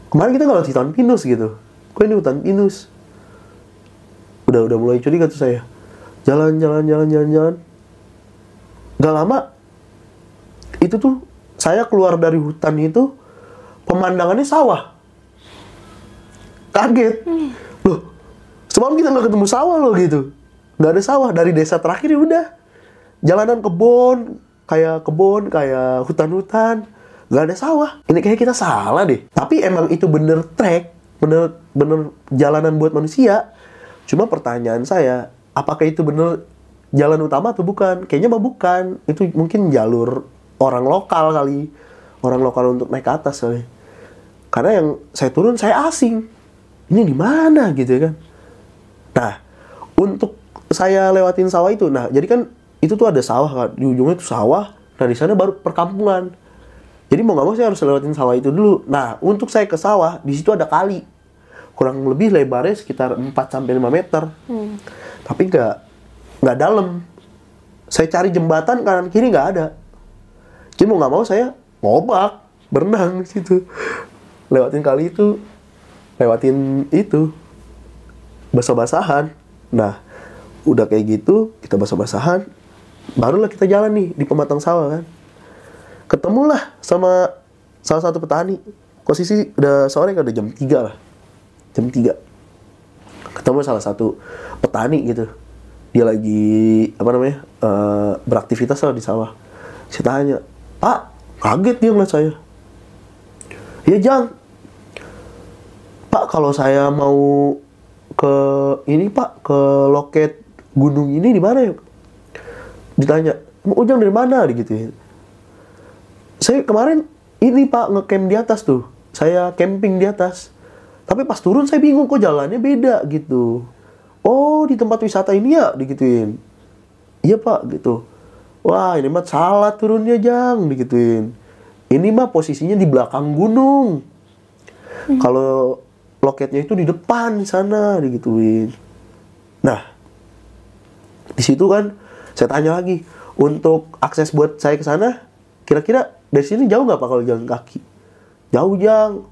Kemarin kita nggak lewat hutan pinus gitu. Kok ini hutan pinus udah udah mulai curiga tuh saya. Jalan jalan jalan jalan jalan. Gak lama itu tuh saya keluar dari hutan itu pemandangannya sawah. Kaget. Loh semalam kita nggak ketemu sawah loh gitu. Nggak ada sawah dari desa terakhir ya udah. Jalanan kebun kayak kebun kayak hutan-hutan. Nggak ada sawah. Ini kayak kita salah deh. Tapi emang itu bener trek bener bener jalanan buat manusia cuma pertanyaan saya apakah itu bener jalan utama atau bukan? Kayaknya mah bukan. Itu mungkin jalur orang lokal kali. Orang lokal untuk naik ke atas kali. Karena yang saya turun saya asing. Ini di mana gitu kan? Nah untuk saya lewatin sawah itu nah jadi kan itu tuh ada sawah kan di ujungnya tuh sawah. Nah di sana baru perkampungan. Jadi mau nggak mau saya harus lewatin sawah itu dulu. Nah untuk saya ke sawah di situ ada kali kurang lebih lebarnya sekitar 4 sampai 5 meter. Tapi nggak nggak dalam. Saya cari jembatan kanan kiri nggak ada. Jadi mau nggak mau saya ngobak berenang di situ. Lewatin kali itu lewatin itu. Basah-basahan. Nah udah kayak gitu kita basah-basahan barulah kita jalan nih di pematang sawah kan. Ketemulah sama salah satu petani. Posisi udah sore kan? Udah jam 3 lah jam 3 ketemu salah satu petani gitu. Dia lagi apa namanya eh, beraktivitas lah di sawah. Saya tanya pak kaget dia ngeliat saya. Ya jang. Pak kalau saya mau ke ini pak ke loket gunung ini di mana ya? Ditanya ujang dari mana? Gitu ya saya kemarin ini pak ngecamp di atas tuh. Saya camping di atas tapi pas turun saya bingung kok jalannya beda gitu. Oh di tempat wisata ini ya digituin. Iya pak gitu. Wah ini mah salah turunnya jang digituin. Ini mah posisinya di belakang gunung. Kalau loketnya itu di depan sana digituin. Nah di situ kan saya tanya lagi untuk akses buat saya ke sana kira-kira dari sini jauh nggak pak kalau jalan kaki? Jauh jang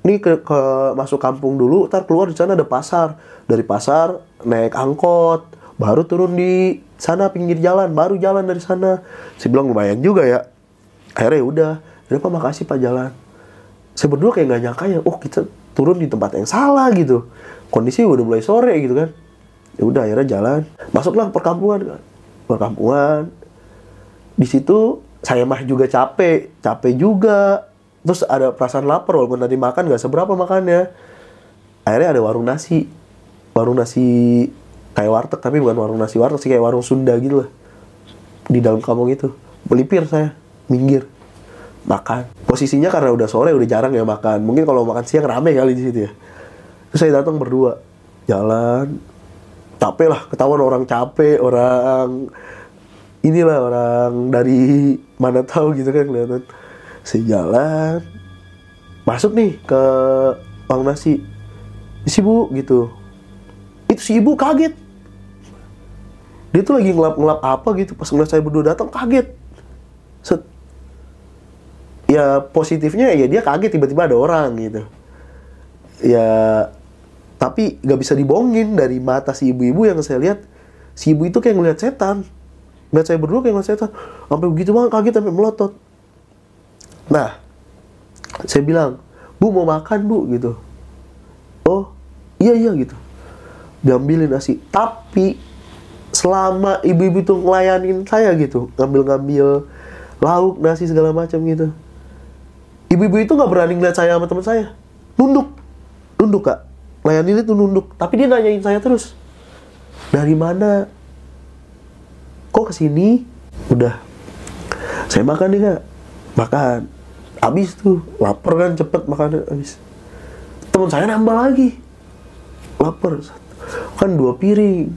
ini ke, ke masuk kampung dulu ntar keluar di sana ada pasar. Dari pasar naik angkot baru turun di sana pinggir jalan baru jalan dari sana. Saya bilang lumayan juga ya. Akhirnya ya udah. Pak makasih pak jalan. Saya berdua kayak nggak nyangka ya oh kita turun di tempat yang salah gitu. Kondisi udah mulai sore gitu kan. Ya udah akhirnya jalan. Masuklah ke perkampungan perkampungan. Di situ saya mah juga capek. Capek juga terus ada perasaan lapar walaupun tadi makan nggak seberapa makannya. Akhirnya ada warung nasi. Warung nasi kayak warteg tapi bukan warung nasi warteg sih kayak warung Sunda gitu lah. Di dalam kampung itu. Melipir saya minggir. Makan. Posisinya karena udah sore udah jarang ya makan. Mungkin kalau makan siang rame kali di situ ya. Terus saya datang berdua. Jalan. Capek lah ketahuan orang capek orang inilah orang dari mana tahu gitu kan kelihatan saya jalan masuk nih ke Bang Nasi. Si bu gitu. Itu si ibu kaget. Dia tuh lagi ngelap-ngelap apa gitu pas ngeliat saya berdua datang kaget. Set. Ya positifnya ya dia kaget tiba-tiba ada orang gitu. Ya tapi nggak bisa dibohongin dari mata si ibu-ibu yang saya lihat. Si ibu itu kayak ngeliat setan. Ngeliat saya berdua kayak ngeliat setan. Sampai begitu banget kaget sampai melotot Nah, saya bilang, Bu mau makan bu gitu. Oh, iya iya gitu. Diambilin nasi. Tapi selama ibu-ibu itu ngelayanin saya gitu, ngambil-ngambil lauk, nasi segala macam gitu. Ibu-ibu itu nggak berani ngeliat saya sama teman saya. Nunduk. Nunduk kak. Layanin itu nunduk. Tapi dia nanyain saya terus. Dari mana? Kok ke sini? Udah. Saya makan nih kak. Makan habis tuh lapar kan cepet makan habis. Teman saya nambah lagi. Lapar kan dua piring.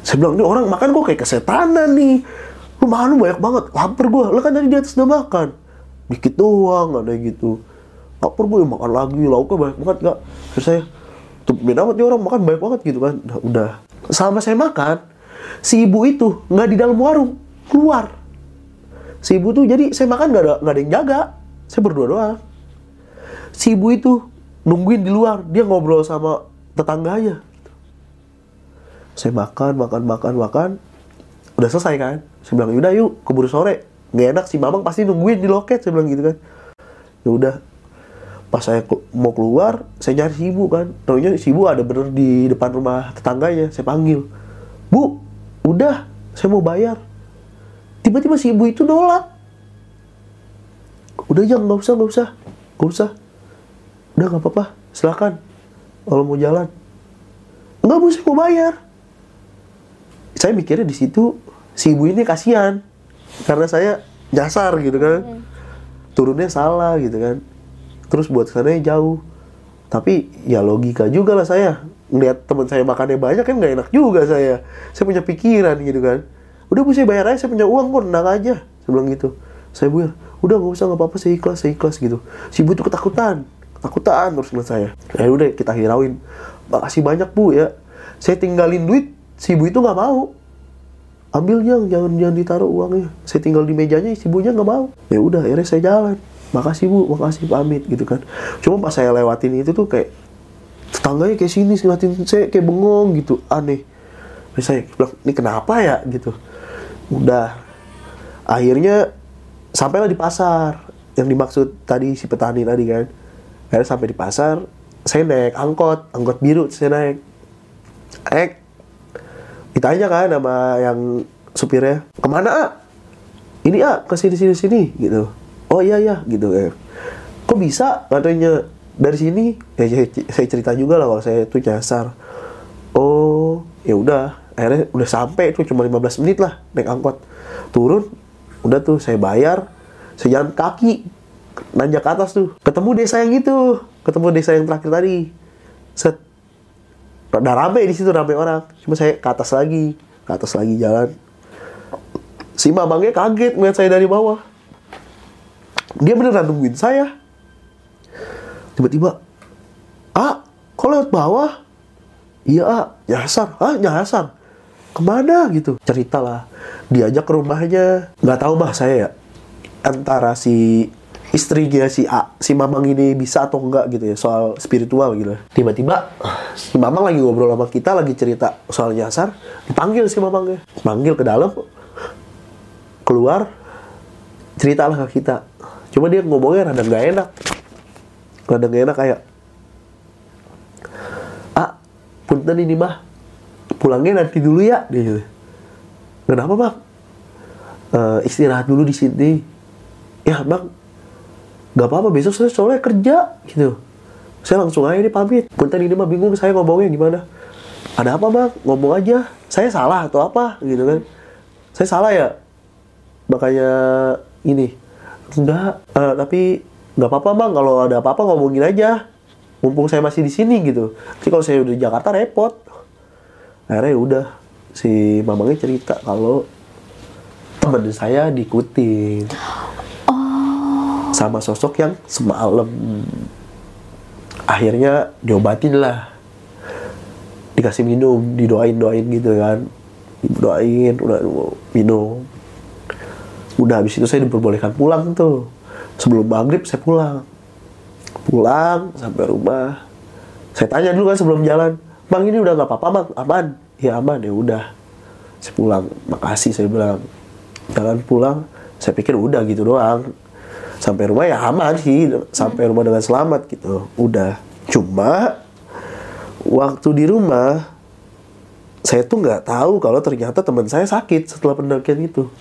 Saya bilang ini orang makan kok kayak kesetanan nih. Lu makan lu banyak banget. Lapar gue lu kan tadi di atas udah makan. Dikit doang ada gitu. Lapar gue makan lagi. Lauknya banyak banget gak terus saya tuh amat nih orang makan banyak banget gitu kan. Udah, udah. Sama saya makan si ibu itu nggak di dalam warung keluar. Si ibu tuh jadi saya makan nggak ada nggak ada yang jaga saya berdua doang. Si ibu itu nungguin di luar, dia ngobrol sama tetangganya. Saya makan, makan, makan, makan. Udah selesai kan? Saya bilang, yaudah yuk, keburu sore. Nggak enak si mamang pasti nungguin di loket, saya bilang gitu kan. Ya udah. Pas saya mau keluar, saya nyari si ibu kan. Tahunya si ibu ada bener di depan rumah tetangganya. Saya panggil, Bu, udah, saya mau bayar. Tiba-tiba si ibu itu nolak udah jangan nggak usah nggak usah. Nggak usah. Udah nggak apa-apa. Silakan. Kalau mau jalan. Nggak bu saya mau bayar. Saya mikirnya di situ si ibu ini kasihan. Karena saya nyasar gitu kan. Hmm. turunnya salah gitu kan. Terus buat sana jauh. Tapi ya logika juga lah saya. Ngeliat teman saya makannya banyak kan nggak enak juga saya. Saya punya pikiran gitu kan. Udah bu saya bayar aja saya punya uang kok tenang aja. Saya bilang gitu. Saya bilang udah nggak usah nggak apa-apa saya ikhlas saya ikhlas gitu. Si ibu itu ketakutan ketakutan terus ngeliat saya ya udah kita hirauin. Makasih banyak bu ya. Saya tinggalin duit si ibu itu nggak mau. Ambil yang. Jangan jangan ditaruh uangnya. Saya tinggal di mejanya si ibunya nggak mau. Ya udah akhirnya saya jalan. Makasih bu makasih pamit gitu kan. Cuma pas saya lewatin itu tuh kayak tetangganya kayak sini ngeliatin saya kayak bengong gitu aneh. Saya bilang ini kenapa ya? gitu. Udah. Akhirnya sampailah di pasar. Yang dimaksud tadi si petani tadi kan. Akhirnya sampai di pasar saya naik angkot. Angkot biru saya naik. Naik. Ditanya kan sama yang supirnya ke mana ah ini ah ke sini sini sini gitu. Oh iya iya gitu ya kok bisa? Katanya dari sini. Ya saya cerita juga lah kalau saya itu nyasar. Oh ya udah. Akhirnya udah sampai itu cuma 15 menit lah naik angkot. Turun udah tuh saya bayar saya jalan kaki nanjak ke atas tuh. Ketemu desa yang itu ketemu desa yang terakhir tadi. Set udah rame di situ rame orang. Cuma saya ke atas lagi ke atas lagi jalan. Si mamangnya kaget ngeliat saya dari bawah. Dia beneran nungguin saya. Tiba-tiba ah kok lewat bawah? Iya ah nyasar ah nyasar. Ke mana? gitu ceritalah diajak ke rumahnya nggak tahu mah saya ya antara si istrinya si A, si Mamang ini bisa atau enggak gitu ya soal spiritual gitu. Tiba-tiba si Mamang lagi ngobrol sama kita lagi cerita soal nyasar, dipanggil si Mamangnya, panggil ke dalam, keluar, ceritalah ke kita. Cuma dia ngomongnya rada nggak enak, rada nggak enak kayak, ah, punten ini mah, pulangnya nanti dulu ya, dia gitu. Kenapa bang? "Eh, istirahat dulu di sini. Ya bang, nggak apa-apa besok saya soalnya kerja gitu. Saya langsung aja nih pamit. Punten ini mah bingung saya ngomongnya gimana. Ada apa bang? Ngomong aja. Saya salah atau apa gitu kan? Saya salah ya. Makanya ini. Enggak. eh, tapi nggak apa-apa bang. Kalau ada apa-apa ngomongin aja. Mumpung saya masih di sini gitu. Tapi kalau saya udah di Jakarta repot. Akhirnya ya udah si mamangnya cerita kalau temen saya diikutin. Sama sosok yang semalam. Akhirnya diobatin lah. Dikasih minum didoain doain gitu kan. Didoain udah minum. Udah habis itu saya diperbolehkan pulang tuh. Sebelum maghrib saya pulang. Pulang sampai rumah. Saya tanya dulu kan sebelum jalan bang ini udah nggak apa-apa bang? Aman ya aman ya udah. Saya pulang. Makasih saya bilang. Jalan pulang saya pikir udah gitu doang. Sampai rumah ya aman sih. Sampai rumah dengan selamat gitu. Udah. Cuma waktu di rumah saya tuh nggak tahu kalau ternyata teman saya sakit setelah pendakian itu.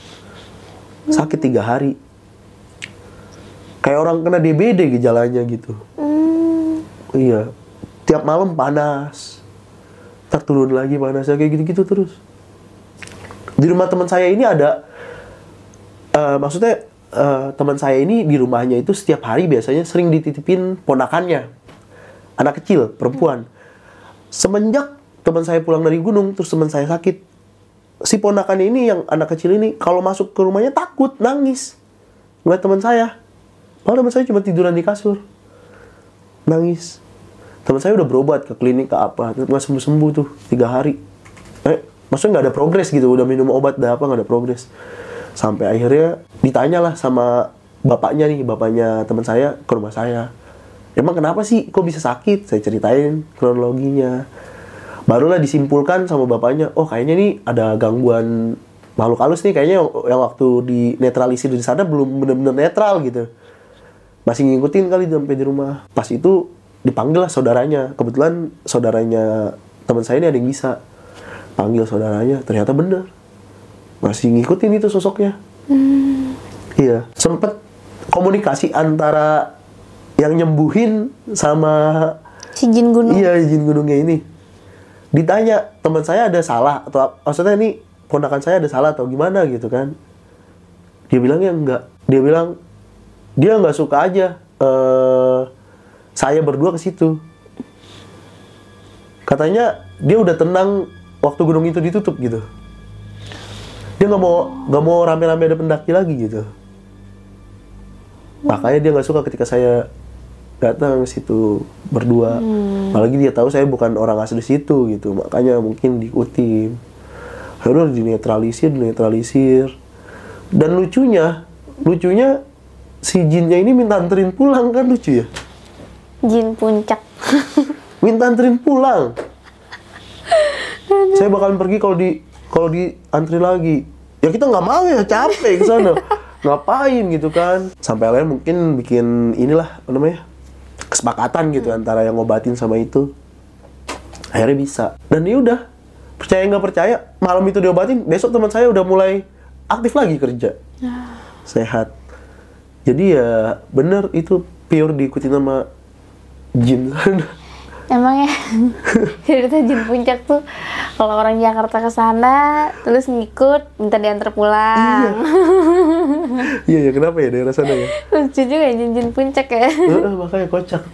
Sakit tiga hari. Kayak orang kena DBD gejalanya gitu. Hmm, iya. Tiap malam panas ntar turun lagi panasnya kayak gitu-gitu terus. Di rumah teman saya ini ada eh, maksudnya eh, teman saya ini di rumahnya itu setiap hari biasanya sering dititipin ponakannya. Anak kecil perempuan. Semenjak teman saya pulang dari gunung terus teman saya sakit si ponakan ini yang anak kecil ini kalau masuk ke rumahnya takut nangis. Ngeliat teman saya. Padahal teman saya cuma tiduran di kasur. Nangis teman saya udah berobat ke klinik ke apa nggak sembuh sembuh tuh tiga hari. Eh maksudnya nggak ada progres gitu udah minum obat dah apa nggak ada progres. Sampai akhirnya ditanya lah sama bapaknya nih bapaknya teman saya ke rumah saya. Emang kenapa sih kok bisa sakit? Saya ceritain kronologinya. Barulah disimpulkan sama bapaknya oh kayaknya nih ada gangguan makhluk halus nih kayaknya yang, yang waktu di netralisir di sana belum benar-benar netral gitu. Masih ngikutin kali sampai di rumah. Pas itu dipanggil lah saudaranya. Kebetulan saudaranya teman saya ini ada yang bisa panggil saudaranya. Ternyata bener. Masih ngikutin itu sosoknya. Iya. Sempet komunikasi antara yang nyembuhin sama si jin gunung. iya izin gunungnya ini. Ditanya teman saya ada salah atau maksudnya ini ponakan saya ada salah atau gimana gitu kan. Dia bilangnya enggak. Dia bilang dia nggak suka aja eh saya berdua ke situ. Katanya dia udah tenang waktu gunung itu ditutup gitu. Dia nggak mau nggak mau rame-rame ada pendaki lagi gitu. Makanya dia nggak suka ketika saya datang ke situ berdua. Apalagi dia tahu saya bukan orang asli situ gitu. Makanya mungkin diikutin akhirnya dinetralisir dinetralisir. Dan lucunya lucunya si jinnya ini minta anterin pulang kan lucu ya Jin puncak. minta anterin pulang. Saya bakalan pergi kalau di kalau di antri lagi. Ya kita nggak mau ya capek ke sana. Ngapain gitu kan? Sampai akhirnya mungkin bikin inilah apa namanya kesepakatan gitu antara yang ngobatin sama itu. Akhirnya bisa. Dan ya udah percaya nggak percaya malam itu diobatin besok teman saya udah mulai aktif lagi kerja. Sehat. Jadi ya bener itu pure diikuti sama jin Emang ya cerita jin puncak tuh kalau orang Jakarta ke sana terus ngikut minta diantar pulang. iya ya kenapa ya daerah sana ya Lucu juga ya cincin puncak ya. Makanya kocak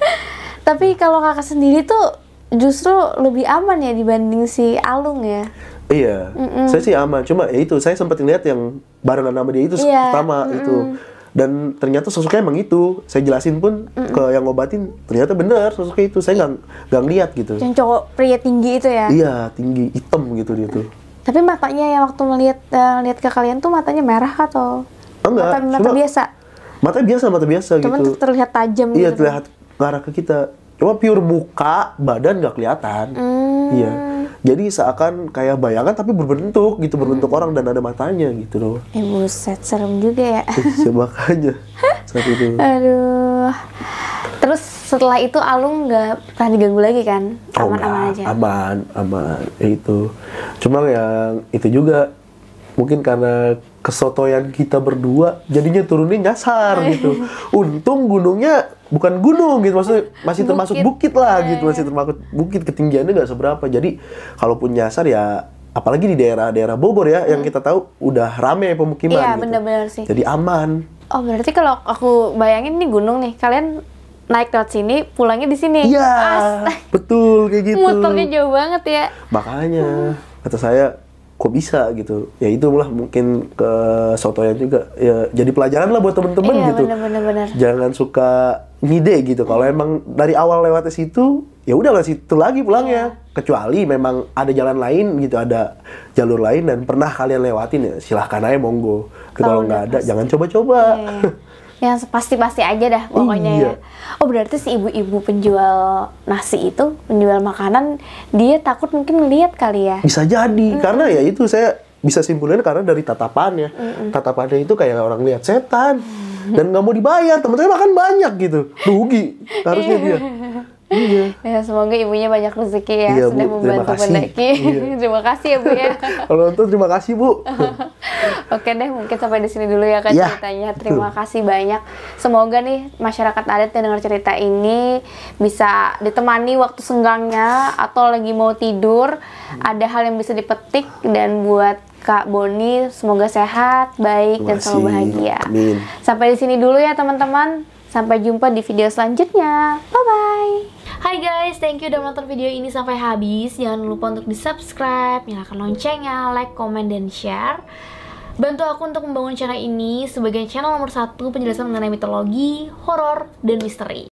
Tapi kalau kakak sendiri tuh justru lebih aman ya dibanding si Alung ya. Iya, saya sih aman. Cuma ya itu, saya sempat lihat yang barengan nama dia itu Iya, pertama itu. Dan ternyata sosoknya emang itu. Saya jelasin pun ke yang ngobatin, ternyata bener sosoknya itu. Saya nggak nggak ngeliat gitu. Yang cowok pria tinggi itu ya. Iya, tinggi, hitam gitu dia tuh. Tapi matanya yang waktu melihat eh, lihat ke kalian tuh matanya merah atau Enggak, mata, mata cuma- biasa? Mata biasa, mata biasa Cuman gitu. terlihat tajam Iya, gitu. terlihat ngarah ke kita. Cuma pure muka, badan nggak kelihatan. Hmm. Iya. Jadi seakan kayak bayangan tapi berbentuk gitu, berbentuk Hmm. orang dan ada matanya gitu loh. Eh buset, serem juga ya. Ya, makanya saat itu. Aduh. Terus setelah itu Alung nggak pernah diganggu lagi kan? Oh, Aman-aman aja. Aman, aman. Ya itu. Cuma yang itu juga mungkin karena kesotoyan kita berdua jadinya turunnya nyasar gitu. Untung gunungnya bukan gunung gitu maksudnya masih termasuk Bukit. bukit lah Iya, gitu, masih termasuk bukit ketinggiannya nggak seberapa. Jadi kalaupun nyasar ya apalagi di daerah-daerah Bogor ya yang kita tahu udah rame pemukiman Hmm. Iya, gitu. bener-bener sih. Jadi aman. Oh berarti kalau aku bayangin nih gunung nih, kalian naik lewat sini, pulangnya di sini. Iya, betul kayak gitu. Muternya jauh banget ya. makanya kata saya kok bisa gitu ya itulah mungkin ke sotoyan juga ya jadi pelajaran lah buat temen-temen Iya, gitu bener-bener, bener. jangan suka ngide gitu kalau emang dari awal lewat situ ya udah lewat situ lagi pulangnya Iya. kecuali memang ada jalan lain gitu ada jalur lain dan pernah kalian lewatin ya silahkan aja monggo Kalau nggak ada pasti. jangan coba-coba Iya. Yang pasti-pasti aja dah pokoknya Iya. ya. Oh berarti si ibu-ibu penjual nasi itu, penjual makanan, dia takut mungkin ngeliat kali ya. Bisa jadi, karena ya itu saya bisa simpulin karena dari tatapannya. Tatapannya itu kayak orang lihat setan dan nggak mau dibayar. Temen-temen makan banyak gitu, rugi harusnya dia. Iya. Ya semoga ibunya banyak rezeki ya Iya, sudah Bu. Terima membantu kasih. pendaki. Iya. Terima kasih ya Bu ya. Kalau nonton terima kasih bu. Oke deh, mungkin sampai di sini dulu ya kan Iya, ceritanya. Terima kasih banyak. Semoga nih masyarakat adat yang dengar cerita ini bisa ditemani waktu senggangnya atau lagi mau tidur, ada hal yang bisa dipetik dan buat Kak Boni semoga sehat, baik dan selalu bahagia. Amin. Sampai di sini dulu ya teman-teman. Sampai jumpa di video selanjutnya. Bye bye. Hai guys, thank you udah menonton video ini sampai habis. Jangan lupa untuk di subscribe, nyalakan loncengnya, like, comment, dan share. Bantu aku untuk membangun channel ini sebagai channel nomor satu penjelasan mengenai mitologi, horor, dan misteri.